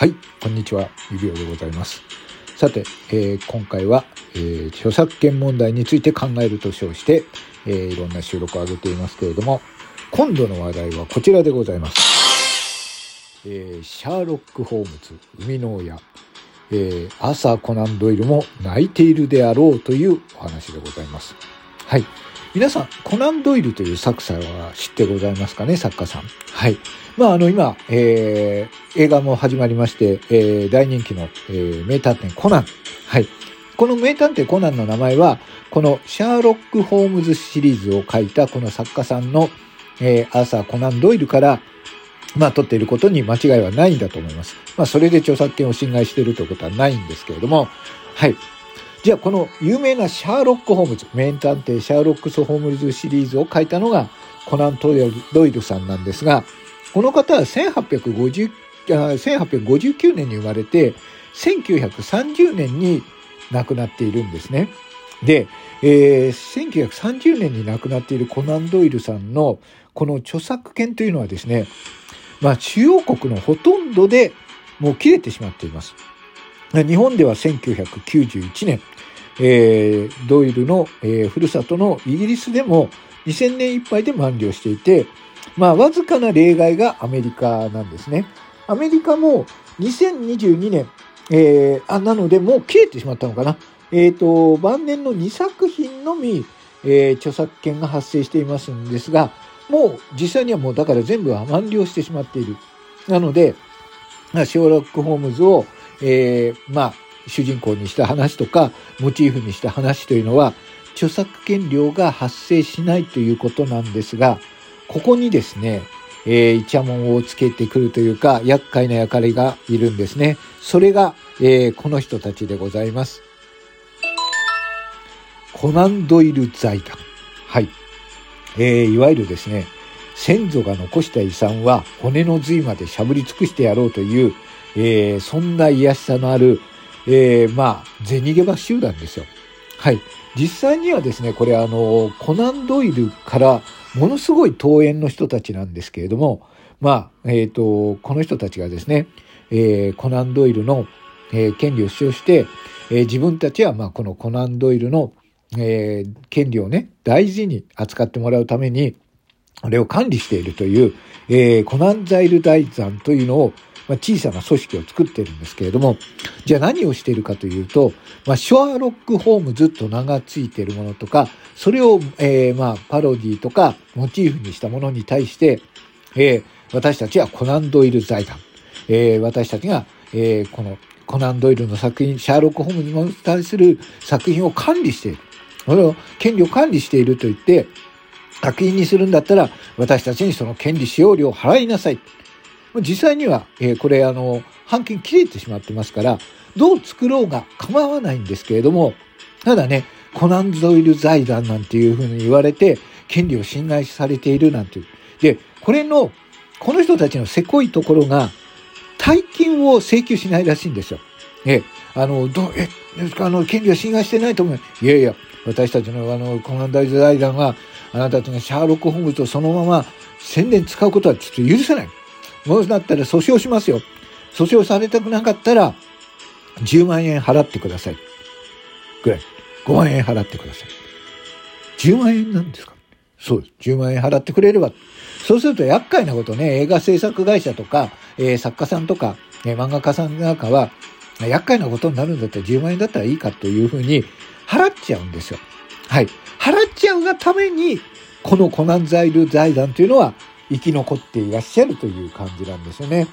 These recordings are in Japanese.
はい、こんにちは、指輪でございます。さて、えー、今回は、えー、著作権問題について考えると称して、えー、いろんな収録を上げていますけれども、今度の話題はこちらでございます。え、シャーロック・ホームズ、生みの親、えー、アーサー・コナン・ドイルも泣いているであろうというお話でございます。はい。皆さん、コナン・ドイルという作者は知ってございますかね、作家さん。はい。まあ、あの、今、えー、映画も始まりまして、えー、大人気の、えー、名探偵コナン。はい。この名探偵コナンの名前は、このシャーロック・ホームズシリーズを書いたこの作家さんの、えー、アーサー・コナン・ドイルから、まあ、取っていることに間違いはないんだと思います。まあ、それで著作権を侵害しているということはないんですけれども、はい。じゃあこの有名なシャーロック・ホームズ、名探偵シャーロックス・ホームズシリーズを書いたのがコナン・トドイルさんなんですが、この方は1850 1859年に生まれて、1930年に亡くなっているんですね。で、えー、1930年に亡くなっているコナン・ドイルさんのこの著作権というのはですね、まあ主要国のほとんどでもう切れてしまっています。日本では1991年、えー、ドイルの、えー、ふるさとのイギリスでも2000年いっぱいで満了していて、まあ、わずかな例外がアメリカなんですね。アメリカも2022年、えー、あ、なのでもう切れてしまったのかな。えっ、ー、と、晩年の2作品のみ、えー、著作権が発生していますんですが、もう実際にはもうだから全部は満了してしまっている。なので、ショーロック・ホームズをえー、まあ、主人公にした話とか、モチーフにした話というのは、著作権料が発生しないということなんですが、ここにですね、えー、イチャモンをつけてくるというか、厄介な役割がいるんですね。それが、えー、この人たちでございます。コナンドイル財団。はい。えー、いわゆるですね、先祖が残した遺産は骨の髄までしゃぶり尽くしてやろうという、えー、そんな癒しさのある、えー、まあ、銭ゲバ集団ですよ。はい。実際にはですね、これあの、コナンドイルからものすごい遠縁の人たちなんですけれども、まあ、えっ、ー、と、この人たちがですね、えー、コナンドイルの、えー、権利を主張して、えー、自分たちは、まあ、このコナンドイルの、えー、権利をね、大事に扱ってもらうために、あれを管理しているという、えー、コナンザイル大山というのを、まあ、小さな組織を作ってるんですけれども、じゃあ何をしているかというと、まあ、ショアロック・ホームズと名が付いているものとか、それを、えー、まあ、パロディとか、モチーフにしたものに対して、えー、私たちはコナンドイル財団、えー、私たちが、えー、このコナンドイルの作品、シャーロック・ホームズに対する作品を管理している。それを、権利を管理していると言って、作品にするんだったら、私たちにその権利使用料を払いなさい。実際には、えー、これ、あの、半径切れてしまってますから、どう作ろうが構わないんですけれども、ただね、コナンゾイル財団なんていうふうに言われて、権利を侵害されているなんていう。で、これの、この人たちのせこいところが、大金を請求しないらしいんですよ。え、あの、ど、え、あの、権利を侵害してないと思う。いやいや、私たちのあの、コナン大財団は、あなたたちがシャーロック・ホームズとそのまま宣伝使うことはちょっと許せない。もうだったら訴訟しますよ。訴訟されたくなかったら、10万円払ってください。ぐらい。5万円払ってください。10万円なんですか？そうです。10万円払ってくれれば。そうすると厄介なことね、映画制作会社とか、えー、作家さんとか、えー、漫画家さんなんかは、厄介なことになるんだったら10万円だったらいいかというふうに払っちゃうんですよ。はい。払っちゃうがために、このコナンザイル財団というのは生き残っていらっしゃるという感じなんですよね。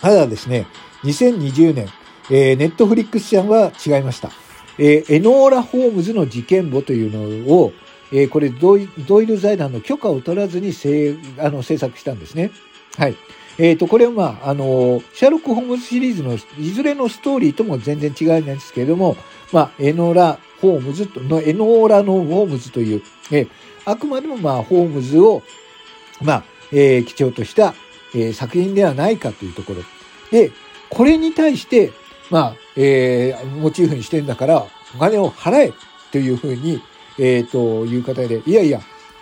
ただですね、2020年、えー、ネットフリックス社は違いました。えー、エノーラ・ホームズの事件簿というのを、えー、これドイ、ドイル財団の許可を取らずに制あの制作したんですね。はい。えっ、ー、と、これはまあ、あの、シャーロック・ホームズシリーズのいずれのストーリーとも全然違うんですけれども、まあ、エノーラ・ホームズと、の、エノーラのホームズという、えあくまでもまあ、ホームズを、まあ、えー、基調とした、えー、作品ではないかというところ。で、これに対して、まあ、えー、モチーフにしてんだから、お金を払えというふうに、えっ、ー、と、いう方で、いやいや、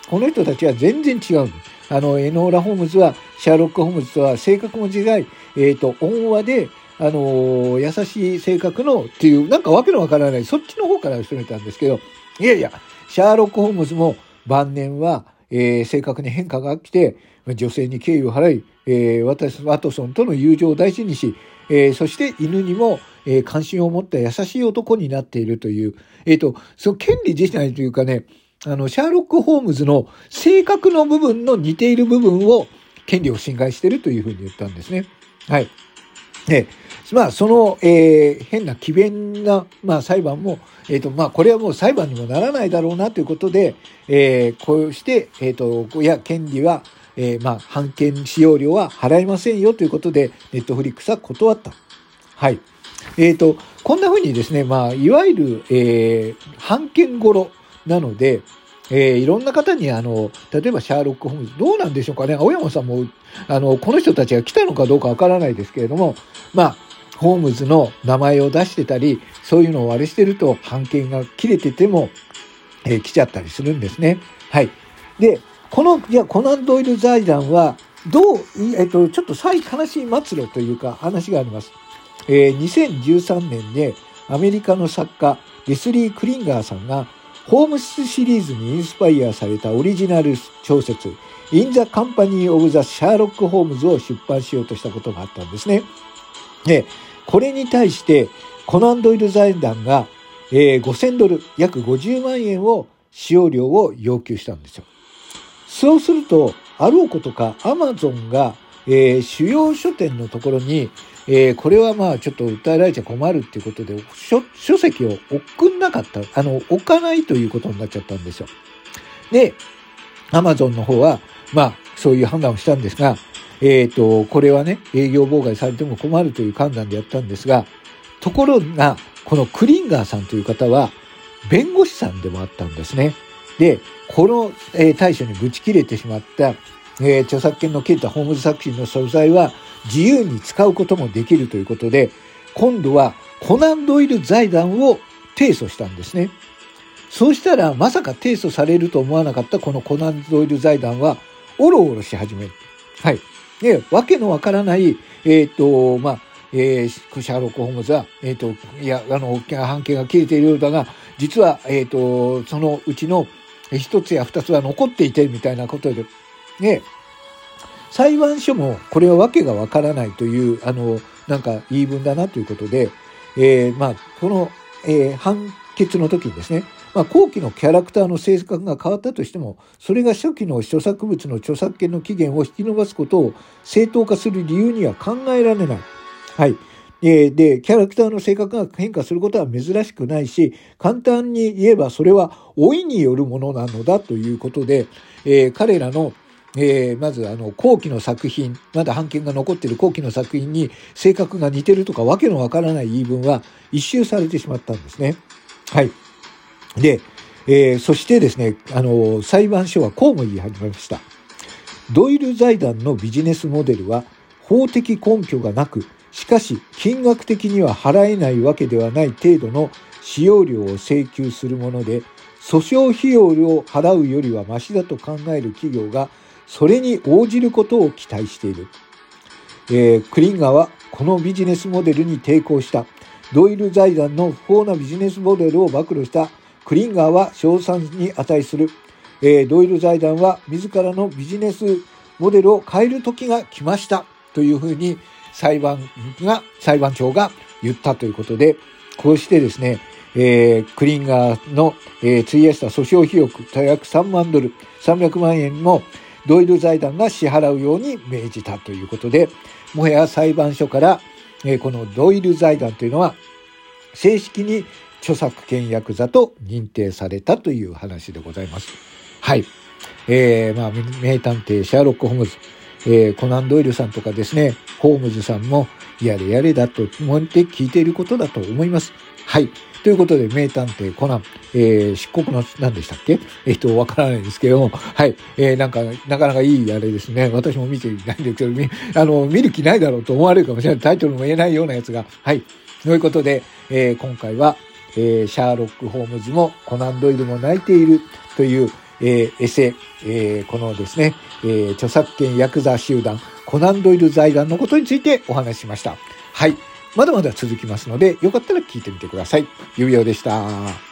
この人たちは全然違う。あの、エノーラ・ホームズは、シャーロック・ホームズとは性格も違い、えっ、ー、と、温和で、あの優しい性格のっていう、なんかわけのわからない、そっちの方から攻めたんですけど、いやいや、シャーロック・ホームズも晩年は、えー、性格に変化が来て、女性に敬意を払い、えー、私、ワトソンとの友情を大事にし、えー、そして犬にも、えー、関心を持った優しい男になっているという、えっ、ー、と、その権利自体というかね、あの、シャーロック・ホームズの性格の部分の似ている部分を権利を侵害しているというふうに言ったんですね。はい。で、まあ、その、えー、変な奇弁な、まあ、裁判も、えっ、ー、と、まあ、これはもう裁判にもならないだろうなということで、えー、こうして、えっ、ー、と、いや、権利は、えー、まあ、判権使用料は払いませんよということで、ネットフリックスは断った。はい。えっ、ー、と、こんな風にですね、まあ、いわゆる、えー、判権頃なので、えー、いろんな方に、あの、例えばシャーロック・ホームズ、どうなんでしょうかね、青山さんも、あの、この人たちが来たのかどうかわからないですけれども、まあ、ホームズの名前を出してたり、そういうのをあれしてると、判権が切れてても、えー、来ちゃったりするんですね。はい。で、この、いや、コナン・ドイル財団は、どう、えっと、ちょっと最悲しい末路というか話があります。えー、2013年でアメリカの作家レスリー・クリンガーさんがホームスシリーズにインスパイアされたオリジナル小説 In the Company of the Sherlock Holmes を出版しようとしたことがあったんですね。で、これに対して、コナンドイル財団が、えー、5000ドル、約50万円を使用料を要求したんですよ。そうすると、あろうことか、アマゾンが、えー、主要書店のところに、えー、これはまあちょっと訴えられちゃ困るっていうことで、書書籍を送んなかった、あの、置かないということになっちゃったんですよ。で、アマゾンの方は、まあ、そういう判断をしたんですが、えっ、ー、と、これはね、営業妨害されても困るという判断でやったんですが、ところが、このクリンガーさんという方は、弁護士さんでもあったんですね。で、この、えー、対処にぶち切れてしまった、えー、著作権の切れたホームズ作品の素材は自由に使うこともできるということで、今度はコナンドイル財団を提訴したんですね。そうしたら、まさか提訴されると思わなかったこのコナンドイル財団は、おろおろし始める。はい。で、わけのわからない、えっ、ー、と、まあ、えー、シャーロック・ホームズは、えっ、ー、と、いや、あの、半径が切れているようだが、実は、えっ、と、そのうちの一つや二つは残っていて、みたいなことで、ね、裁判所もこれはわけがわからないという、あの、なんか言い分だなということで、えー、まあ、この、えー、判決の時にですね、まあ、後期のキャラクターの性格が変わったとしても、それが初期の著作物の著作権の期限を引き延ばすことを正当化する理由には考えられない。はい。えー、で、キャラクターの性格が変化することは珍しくないし、簡単に言えばそれは老いによるものなのだということで、えー、彼らのえー、まずあの後期の作品、まだ版権が残っている後期の作品に性格が似てるとかわけのわからない言い分は一周されてしまったんですね。はい。で、えー、そしてですね、あの、裁判所はこうも言い始めました。ドイル財団のビジネスモデルは法的根拠がなく、しかし金額的には払えないわけではない程度の使用料を請求するもので、訴訟費用を払うよりはマシだと考える企業がそれに応じることを期待している。えー、クリンガーはこのビジネスモデルに抵抗した。ドイル財団の不法なビジネスモデルを暴露したクリンガーは賞賛に値する。えー、ドイル財団は自らのビジネスモデルを変える時が来ましたというふうに裁判が、裁判長が言ったということで、こうしてですね、えー、クリンガーの、えー、費やした訴訟費用約3万ドル、300万円もドイル財団が支払うように命じたということで、もはや裁判所から、えー、このドイル財団というのは正式に著作権ヤ座と認定されたという話でございます。はい。えー、まあ、名探偵シャーロック・ホームズ、えー、コナン・ドイルさんとかですね、ホームズさんも、やれやれだと思って聞いていることだと思います。はい。ということで、名探偵コナン、えー、漆黒の何でしたっけ？えっ、と、わからないですけども、はい。えー、なんか、なかなかいいあれですね。私も見ていないんですけど、み、あの、見る気ないだろうと思われるかもしれない。タイトルも言えないようなやつが。はい。ということで、えー、今回は、えー、シャーロック・ホームズもコナン・ドイルも泣いているという、えー、エセ、えー、このですね、えー、著作権ヤクザ集団、コナンドイル財団のことについてお話ししました。はい。まだまだ続きますので、よかったら聞いてみてください。指輪でした。